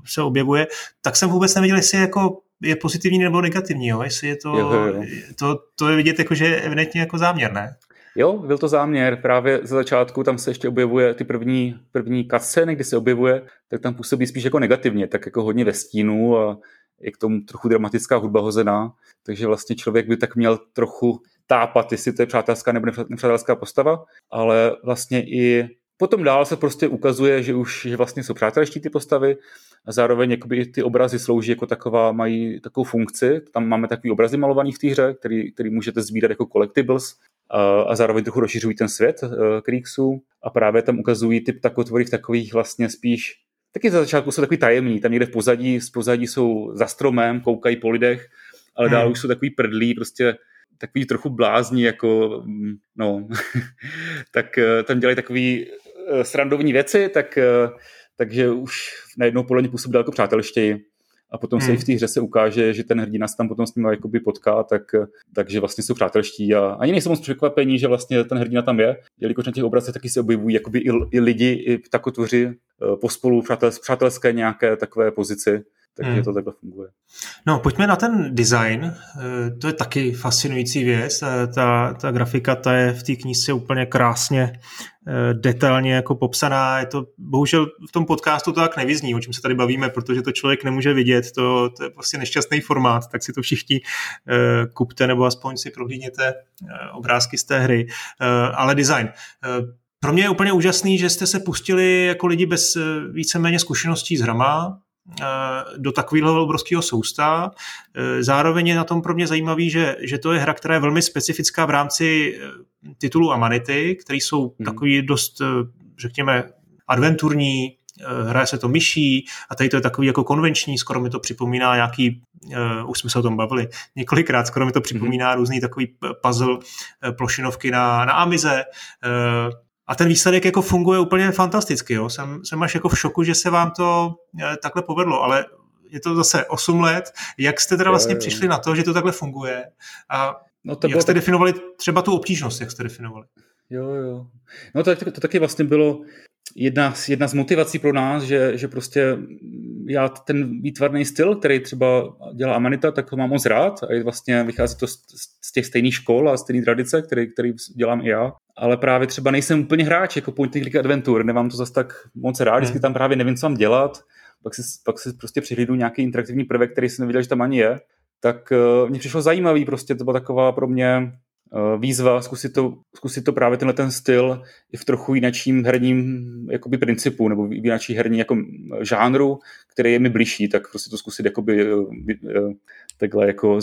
se objevuje, tak jsem vůbec neviděl, jestli je jako je pozitivní nebo negativní, jo? jestli je to, jo, jo. to, to je vidět jako, že je evidentně jako záměr, ne? Jo, byl to záměr. Právě ze začátku tam se ještě objevuje ty první, první cutscény, kdy se objevuje, tak tam působí spíš jako negativně, tak jako hodně ve stínu a je k tomu trochu dramatická hudba hozená. Takže vlastně člověk by tak měl trochu tápat, jestli to je přátelská nebo nepřátelská postava, ale vlastně i potom dál se prostě ukazuje, že už že vlastně jsou přátelští ty postavy a zároveň jakoby ty obrazy slouží jako taková, mají takovou funkci. Tam máme takový obrazy malovaný v té hře, který, který můžete sbírat jako collectibles a zároveň trochu rozšiřují ten svět uh, Creeksů a právě tam ukazují ty ptakotvory v takových vlastně spíš taky za začátku jsou takový tajemní, tam někde v pozadí, z pozadí jsou za stromem, koukají po lidech, ale hmm. dál už jsou takový prdlí, prostě takový trochu blázní, jako mm, no, tak uh, tam dělají takový uh, srandovní věci, tak, takže už najednou podle mě působí daleko přátelštěji a potom hmm. se i v té hře se ukáže, že ten hrdina se tam potom s ním jakoby potká, tak, takže vlastně jsou přátelští a ani nejsou moc překvapení, že vlastně ten hrdina tam je, jelikož na těch obrazech taky se objevují jakoby i, i lidi, i takotvoři eh, pospolu přátel, přátelské nějaké takové pozici, takže hmm. to takhle funguje. No, pojďme na ten design. Eh, to je taky fascinující věc. Eh, ta, ta grafika ta je v té knížce úplně krásně eh, detailně jako popsaná. Je to, bohužel v tom podcastu to tak nevyzní, o čem se tady bavíme, protože to člověk nemůže vidět. To, to je prostě nešťastný formát, tak si to všichni kupte nebo aspoň si prohlídněte obrázky z té hry. Ale design. Pro mě je úplně úžasný, že jste se pustili jako lidi bez víceméně zkušeností s hrama, do takového obrovského sousta. Eh, zároveň je na tom pro mě zajímavý, že, že to je hra, která je velmi specifická v rámci eh, titulu Amanity, který jsou hmm. takový dost, řekněme, adventurní, hraje se to myší a tady to je takový jako konvenční, skoro mi to připomíná nějaký, uh, už jsme se o tom bavili několikrát, skoro mi to připomíná mm-hmm. různý takový puzzle plošinovky na, na Amize, uh, a ten výsledek jako funguje úplně fantasticky. Jo. Jsem, jsem až jako v šoku, že se vám to eh, takhle povedlo, ale je to zase 8 let. Jak jste teda vlastně přišli na to, že to takhle funguje? A no to jak jste tak... definovali třeba tu obtížnost, jak jste definovali? Jo, jo. No to, to, to taky vlastně bylo jedna, jedna z motivací pro nás, že, že prostě já ten výtvarný styl, který třeba dělá Amanita, tak to mám moc rád a vlastně vychází to z, z těch stejných škol a stejné tradice, který, který dělám i já. Ale právě třeba nejsem úplně hráč jako point and click adventure, nemám to zase tak moc rád, vždycky hmm. tam právě nevím, co mám dělat, pak si, pak si prostě přihlídu nějaký interaktivní prvek, který jsem nevěděl, že tam ani je, tak uh, mně přišlo zajímavý, prostě to byla taková pro mě výzva zkusit to, zkusit to právě tenhle ten styl i v trochu jinačím herním jakoby principu nebo v jinačí herní jako žánru, který je mi bližší, tak prostě to zkusit jakoby uh, takhle jako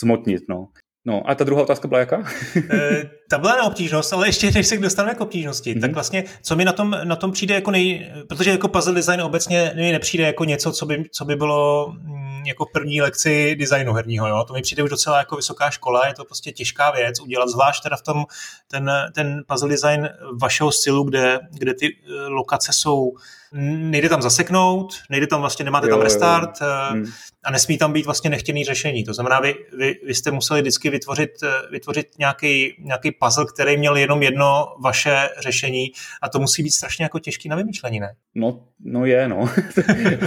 zmotnit, no. No a ta druhá otázka byla jaká? e, ta byla na obtížnost, ale ještě než se dostaneme k obtížnosti, mm-hmm. tak vlastně, co mi na tom, na tom přijde jako nej... Protože jako puzzle design obecně mi nepřijde jako něco, co by, co by bylo mm, jako první lekci designu herního, jo? To mi přijde už docela jako vysoká škola, je to prostě těžká věc udělat, zvlášť teda v tom ten, ten puzzle design vašeho stylu, kde, kde ty eh, lokace jsou nejde tam zaseknout, nejde tam vlastně, nemáte jo, tam restart jo, jo. Eh, hmm. a nesmí tam být vlastně nechtěný řešení. To znamená, vy, vy, vy jste museli vždycky vytvořit, eh, vytvořit nějaký, nějaký puzzle, který měl jenom jedno vaše řešení a to musí být strašně jako těžký na vymýšlení, ne? No, no je, no.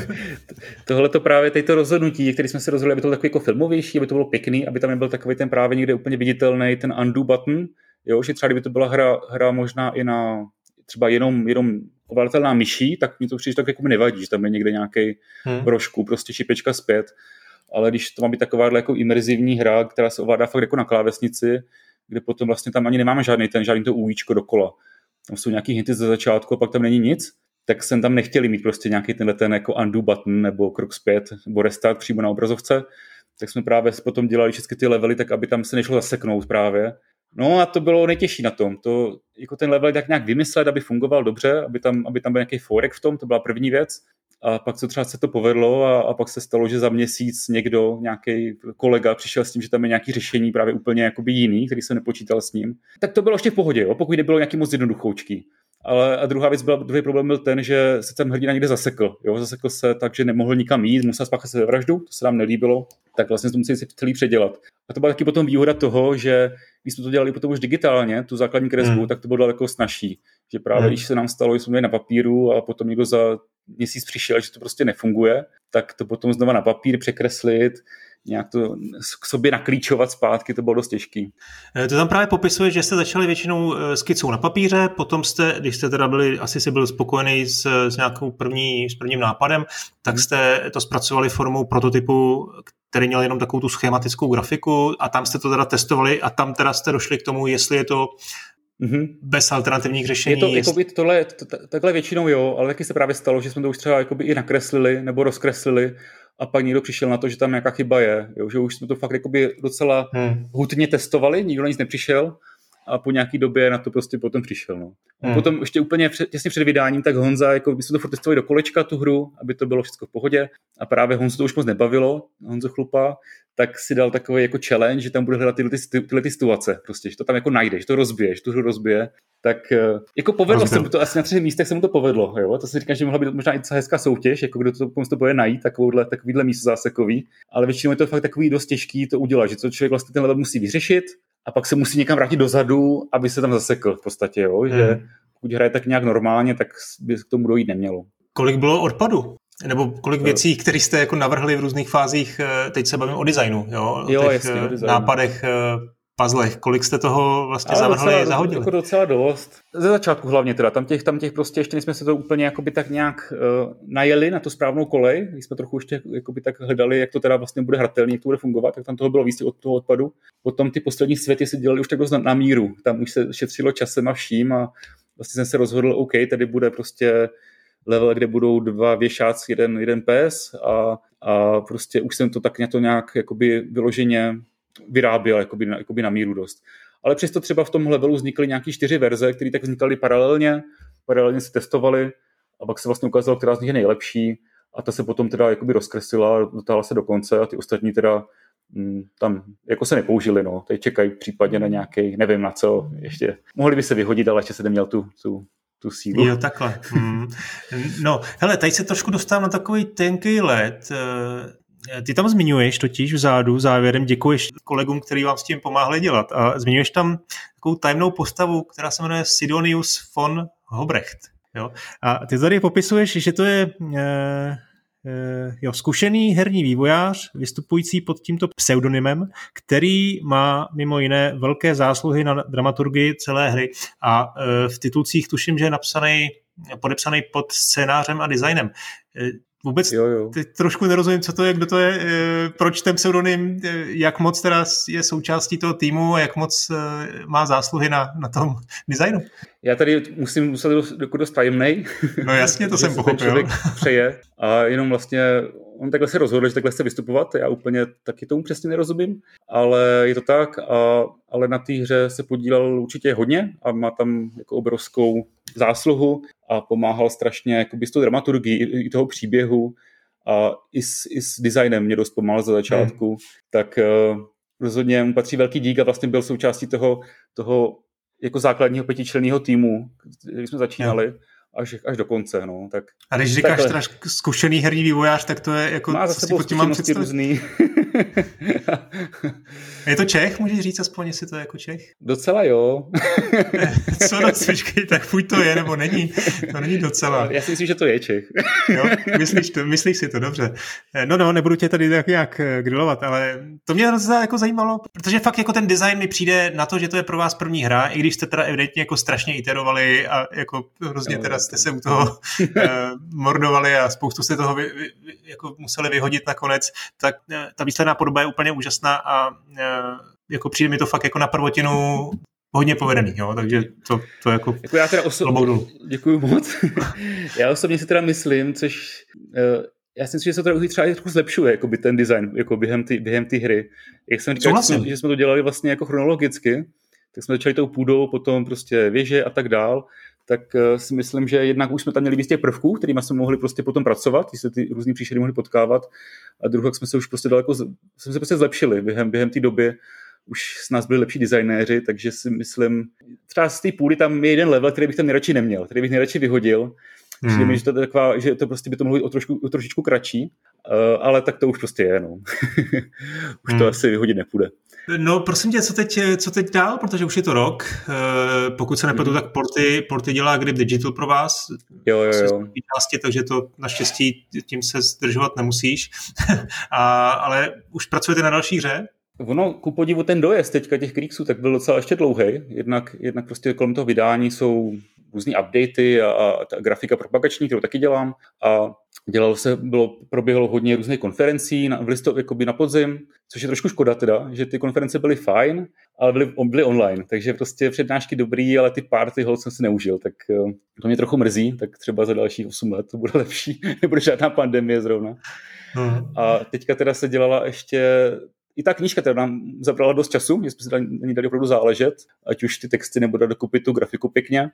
Tohle to právě teď to rozhodnutí, který jsme se rozhodli, aby to bylo takový jako filmovější, aby to bylo pěkný, aby tam nebyl takový ten právě někde úplně viditelný ten undo button, jo, že třeba kdyby to byla hra, hra možná i na třeba jenom, jenom ovladatelná myší, tak mi to přijde tak jako mi nevadí, že tam je někde nějaký hmm. brožku, prostě šipečka zpět. Ale když to má být taková jako imerzivní hra, která se ovládá fakt jako na klávesnici, kde potom vlastně tam ani nemáme žádný ten, žádný to újíčko dokola. Tam jsou nějaký hinty ze začátku a pak tam není nic, tak jsem tam nechtěli mít prostě nějaký tenhle ten jako undo button nebo krok zpět nebo restart přímo na obrazovce, tak jsme právě potom dělali všechny ty levely tak, aby tam se nešlo zaseknout právě No a to bylo nejtěžší na tom. To, jako ten level tak nějak vymyslet, aby fungoval dobře, aby tam, aby tam byl nějaký forek v tom, to byla první věc. A pak co třeba se to povedlo a, a pak se stalo, že za měsíc někdo, nějaký kolega přišel s tím, že tam je nějaký řešení právě úplně jakoby jiný, který jsem nepočítal s ním. Tak to bylo ještě v pohodě, jo, pokud nebylo nějaký moc jednoduchoučký. Ale a druhá věc byla, druhý problém byl ten, že se ten hrdina někde zasekl. Jo? Zasekl se tak, že nemohl nikam jít, musel spáchat se vraždu, to se nám nelíbilo, tak vlastně to museli celý předělat. A to byla taky potom výhoda toho, že když jsme to dělali potom už digitálně, tu základní kresbu, hmm. tak to bylo daleko snažší. Že právě hmm. když se nám stalo, že jsme měli na papíru a potom někdo za měsíc přišel, že to prostě nefunguje, tak to potom znova na papír překreslit, nějak to k sobě naklíčovat zpátky, to bylo dost těžký. Eh, to tam právě popisuje, že jste začali většinou eh, skicou na papíře, potom jste, když jste teda byli, asi si byl spokojený s, s nějakou první, s prvním nápadem, tak hmm. jste to zpracovali formou prototypu, který měl jenom takovou tu schematickou grafiku a tam jste to teda testovali a tam teda jste došli k tomu, jestli je to Mm-hmm. bez alternativních řešení. Je to, jest... jakoby, tohle, to, takhle většinou jo, ale taky se právě stalo, že jsme to už třeba jakoby i nakreslili nebo rozkreslili a pak někdo přišel na to, že tam nějaká chyba je, jo, že už jsme to fakt jakoby docela hmm. hutně testovali, nikdo nic nepřišel a po nějaký době na to prostě potom přišel. No. Hmm. Potom ještě úplně před, těsně před vydáním, tak Honza, jako my jsme to furt testovali do kolečka tu hru, aby to bylo všechno v pohodě a právě Honzu to už moc nebavilo, Honzo Chlupa, tak si dal takový jako challenge, že tam bude hledat tyhle, ty, tyhle ty situace, prostě, že to tam jako najdeš, to rozbiješ, tu hru rozbije, tak eh, jako povedlo Rozbil. se mu to, asi na třech místech se mu to povedlo, jo? to si říkám, že mohla být možná i docela hezká soutěž, jako kdo to, to bude najít, takovouhle, takovýhle místo zásekový, ale většinou je to fakt takový dost těžký to udělat, že to člověk vlastně ten level musí vyřešit, a pak se musí někam vrátit dozadu, aby se tam zasekl v podstatě, jo? Hmm. že pokud hraje tak nějak normálně, tak by k tomu dojít nemělo. Kolik bylo odpadu? Nebo kolik věcí, které jste jako navrhli v různých fázích, eh, teď se bavím o designu, jo? O jo, těch jasně, o eh, designu. nápadech eh, puzzlech. Kolik jste toho vlastně Ale zavrhli docela, zahodili? Jako docela dost. Ze začátku hlavně teda. Tam těch, tam těch prostě ještě jsme se to úplně jakoby tak nějak uh, najeli na tu správnou kolej. Když jsme trochu ještě jakoby tak hledali, jak to teda vlastně bude hratelný, jak to bude fungovat, tak tam toho bylo víc od toho odpadu. Potom ty poslední světy si dělali už tak dost na, na míru. Tam už se šetřilo časem a vším a vlastně jsem se rozhodl, OK, tady bude prostě level, kde budou dva věšáci, jeden, jeden pes a, a prostě už jsem to tak to nějak jakoby vyloženě vyráběl jakoby, jakoby na míru dost. Ale přesto třeba v tom levelu vznikly nějaké čtyři verze, které tak vznikaly paralelně, paralelně se testovaly a pak se vlastně ukázalo, která z nich je nejlepší a ta se potom teda jakoby rozkreslila, dotáhla se do konce a ty ostatní teda mm, tam jako se nepoužili, no. Teď čekají případně na nějaký, nevím na co, ještě mohli by se vyhodit, ale ještě se neměl tu, tu, tu sílu. Jo, takhle. Hmm. No, hele, tady se trošku dostávám na takový tenký let. Eh, ty tam zmiňuješ totiž vzadu závěrem, děkuješ kolegům, kteří vám s tím pomáhali dělat a zmiňuješ tam takovou tajemnou postavu, která se jmenuje Sidonius von Hobrecht. Jo? A ty tady popisuješ, že to je e, e, jo, zkušený herní vývojář, vystupující pod tímto pseudonymem, který má mimo jiné velké zásluhy na dramaturgii celé hry a e, v titulcích tuším, že je napsaný podepsaný pod scénářem a designem. Vůbec jo, jo. Teď trošku nerozumím, co to je, kdo to je, eh, proč ten pseudonym, eh, jak moc teda je součástí toho týmu a jak moc eh, má zásluhy na, na tom designu. Já tady musím muset dost, dost tajemnej. No jasně, to jsem pochopil. přeje a jenom vlastně on takhle se rozhodl, že takhle chce vystupovat, já úplně taky tomu přesně nerozumím, ale je to tak, a, ale na té hře se podílel určitě hodně a má tam jako obrovskou zásluhu a pomáhal strašně jakoby s tou dramaturgií i, i toho příběhu a i s, i s designem mě dost pomáhal za začátku, hmm. tak uh, rozhodně mu patří velký dík a vlastně byl součástí toho, toho jako základního pětičlenného týmu, když jsme začínali. Hmm až, až do konce. No. Tak, a když říkáš takhle. zkušený herní vývojář, tak to je jako... Má za sebou zkušenosti různý. je to Čech, můžeš říct aspoň, jestli to je jako Čech? Docela jo. Co no, počkej, tak fuj to je, nebo není. To není docela. Já si myslím, že to je Čech. jo, myslíš, to, myslíš si to, dobře. No, no, nebudu tě tady tak nějak eh, grilovat, ale to mě jako zajímalo, protože fakt jako ten design mi přijde na to, že to je pro vás první hra, i když jste teda evidentně jako strašně iterovali a jako hrozně teda jste se u toho eh, mordovali a spoustu jste toho vy, vy, jako museli vyhodit nakonec, tak eh, ta výsledná podoba je úplně úžasná a eh, jako přijde mi to fakt jako na prvotinu hodně povedený, jo, takže to, to jako, jako já teda oso- Děkuji moc. já osobně si teda myslím, což já si myslím, že se to třeba trochu zlepšuje, jako by ten design, jako během ty, během ty hry. Jak jsem říkal, že jsme, že jsme to dělali vlastně jako chronologicky, tak jsme začali tou půdou, potom prostě věže a tak dál tak eh, si myslím, že jednak už jsme tam měli víc těch prvků, kterými jsme mohli prostě potom pracovat, když se ty různý příšery mohli potkávat. A druhá jsme se už prostě daleko, jsme se prostě zlepšili během, během té doby, už s nás byli lepší designéři, takže si myslím, třeba z té půdy tam je jeden level, který bych tam nejradši neměl, který bych nejradši vyhodil, Hmm. mi, že to, taková, že to prostě by to mohlo být o, trošku, o trošičku kratší, ale tak to už prostě je, no. už hmm. to asi vyhodit nepůjde. No prosím tě, co teď, co teď dál, protože už je to rok. Uh, pokud se nepletu, hmm. tak Porty, Porty dělá Grip Digital pro vás. Jo, jo, jo. Části, takže to naštěstí tím se zdržovat nemusíš. A, ale už pracujete na další hře? Ono, ku podivu, ten dojezd teďka těch Creeksů tak byl docela ještě dlouhý. Jednak, jednak prostě kolem toho vydání jsou různé updaty a, a ta grafika propagační, kterou taky dělám. A dělalo se, bylo, proběhlo hodně různých konferencí na, v listop, jakoby na podzim, což je trošku škoda teda, že ty konference byly fajn, ale byly, byly online, takže prostě přednášky dobrý, ale ty party hol jsem si neužil, tak eh, to mě trochu mrzí, tak třeba za dalších 8 let to bude lepší, nebude žádná pandemie zrovna. Hmm. A teďka teda se dělala ještě i ta knížka teda nám zabrala dost času, že jsme si na ní dali opravdu záležet, ať už ty texty nebo dát dokupit tu grafiku pěkně,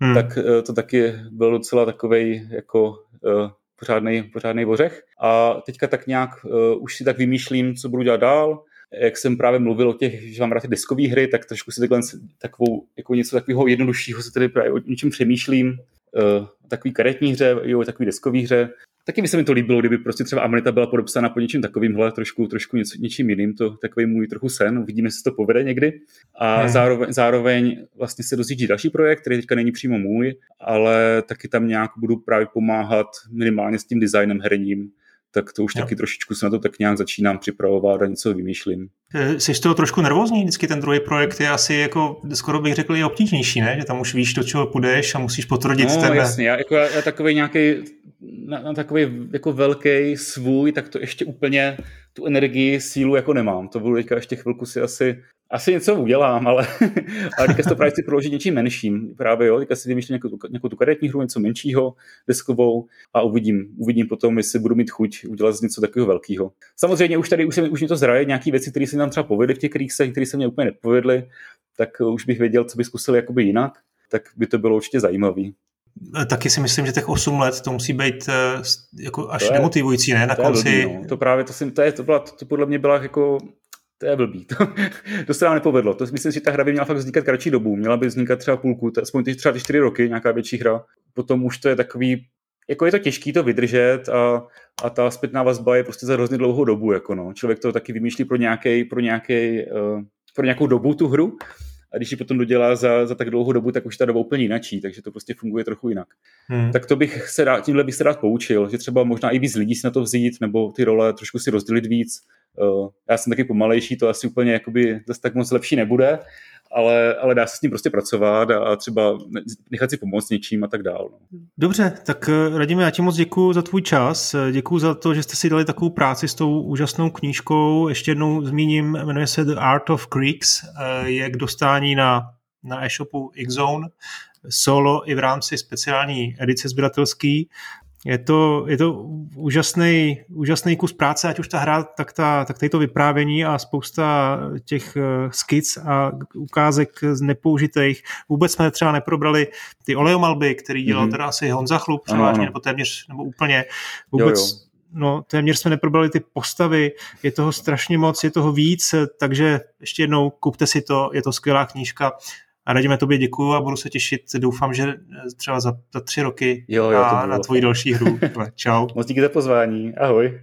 hmm. tak eh, to taky byl docela takovej jako uh, pořádný, pořádný ořech. A teďka tak nějak uh, už si tak vymýšlím, co budu dělat dál. Jak jsem právě mluvil o těch, že mám rád ty deskové hry, tak trošku si takhle takovou, jako něco takového jednoduššího se tady právě o něčem přemýšlím. Uh, takový karetní hře, jo, takový deskový hře. Taky by se mi to líbilo, kdyby prostě třeba Amanita byla podepsána po něčím takovýmhle, trošku, trošku něco, něčím jiným, to takový můj trochu sen, uvidíme, jestli to povede někdy. A hmm. zároveň, zároveň vlastně se dozjíždí další projekt, který teďka není přímo můj, ale taky tam nějak budu právě pomáhat minimálně s tím designem herním, tak to už jo. taky trošičku se na to tak nějak začínám připravovat a něco vymýšlím. Eh, jsi to trošku nervózní, vždycky ten druhý projekt je asi jako, skoro bych řekl, je obtížnější, ne? Že tam už víš, do čeho půjdeš a musíš potvrdit no, ten... jasně, já, jako, já takový nějaký na, na takový jako velký svůj, tak to ještě úplně tu energii, sílu jako nemám. To budu teďka ještě chvilku si asi, asi něco udělám, ale, ale teďka si to právě chci proložit něčím menším. Právě jo, teďka si vymýšlím nějakou, nějakou tu karetní hru, něco menšího, deskovou a uvidím, uvidím potom, jestli budu mít chuť udělat z něco takového velkého. Samozřejmě už tady už, se, už mě to zraje, nějaké věci, které se nám třeba povedly v těch krýsech, které se mě úplně nepovedly, tak už bych věděl, co by zkusil jakoby jinak, tak by to bylo určitě zajímavé taky si myslím, že těch 8 let to musí být eh, jako až to je, demotivující, ne? Na to konci. Je blbý, no. To právě, to, jsem, to, je, to, byla, to, to podle mě byla jako to je blbý. To, to se nám nepovedlo. To myslím, že ta hra by měla fakt vznikat kratší dobu. Měla by vznikat třeba půlku, aspoň ty třeba ty čtyři roky, nějaká větší hra. Potom už to je takový, jako je to těžký to vydržet a, a ta zpětná vazba je prostě za hrozně dlouhou dobu. Jako no. Člověk to taky vymýšlí pro, nějaký, pro, nějaký, uh, pro nějakou dobu tu hru a když ji potom dodělá za, za tak dlouhou dobu, tak už ta doba úplně jinačí, takže to prostě funguje trochu jinak. Hmm. Tak to bych se rád, tímhle bych se rád poučil, že třeba možná i víc lidí si na to vzít, nebo ty role trošku si rozdělit víc. Uh, já jsem taky pomalejší, to asi úplně jakoby zase tak moc lepší nebude, ale, ale dá se s tím prostě pracovat a třeba nechat si pomoct něčím a tak dál. No. Dobře, tak eh, Radíme, já ti moc děkuji za tvůj čas, eh, děkuji za to, že jste si dali takovou práci s tou úžasnou knížkou. Ještě jednou zmíním, jmenuje se The Art of Creeks, eh, je k dostání na, na e-shopu Xzone, solo i v rámci speciální edice sběratelský Je to, je to úžasný, úžasný kus práce, ať už ta hra, tak, ta, tak tady to vyprávění a spousta těch uh, skic a ukázek z nepoužitých. Vůbec jsme třeba neprobrali ty oleomalby, který dělal mm-hmm. teda asi Honza Chlup, převážně, nebo téměř, nebo úplně. Vůbec, jo, jo no téměř jsme neprobrali ty postavy, je toho strašně moc, je toho víc, takže ještě jednou kupte si to, je to skvělá knížka. A Radíme tobě děkuju a budu se těšit. Doufám, že třeba za, za tři roky jo, jo, na, na tvoji další hru. Čau. Moc díky za pozvání. Ahoj.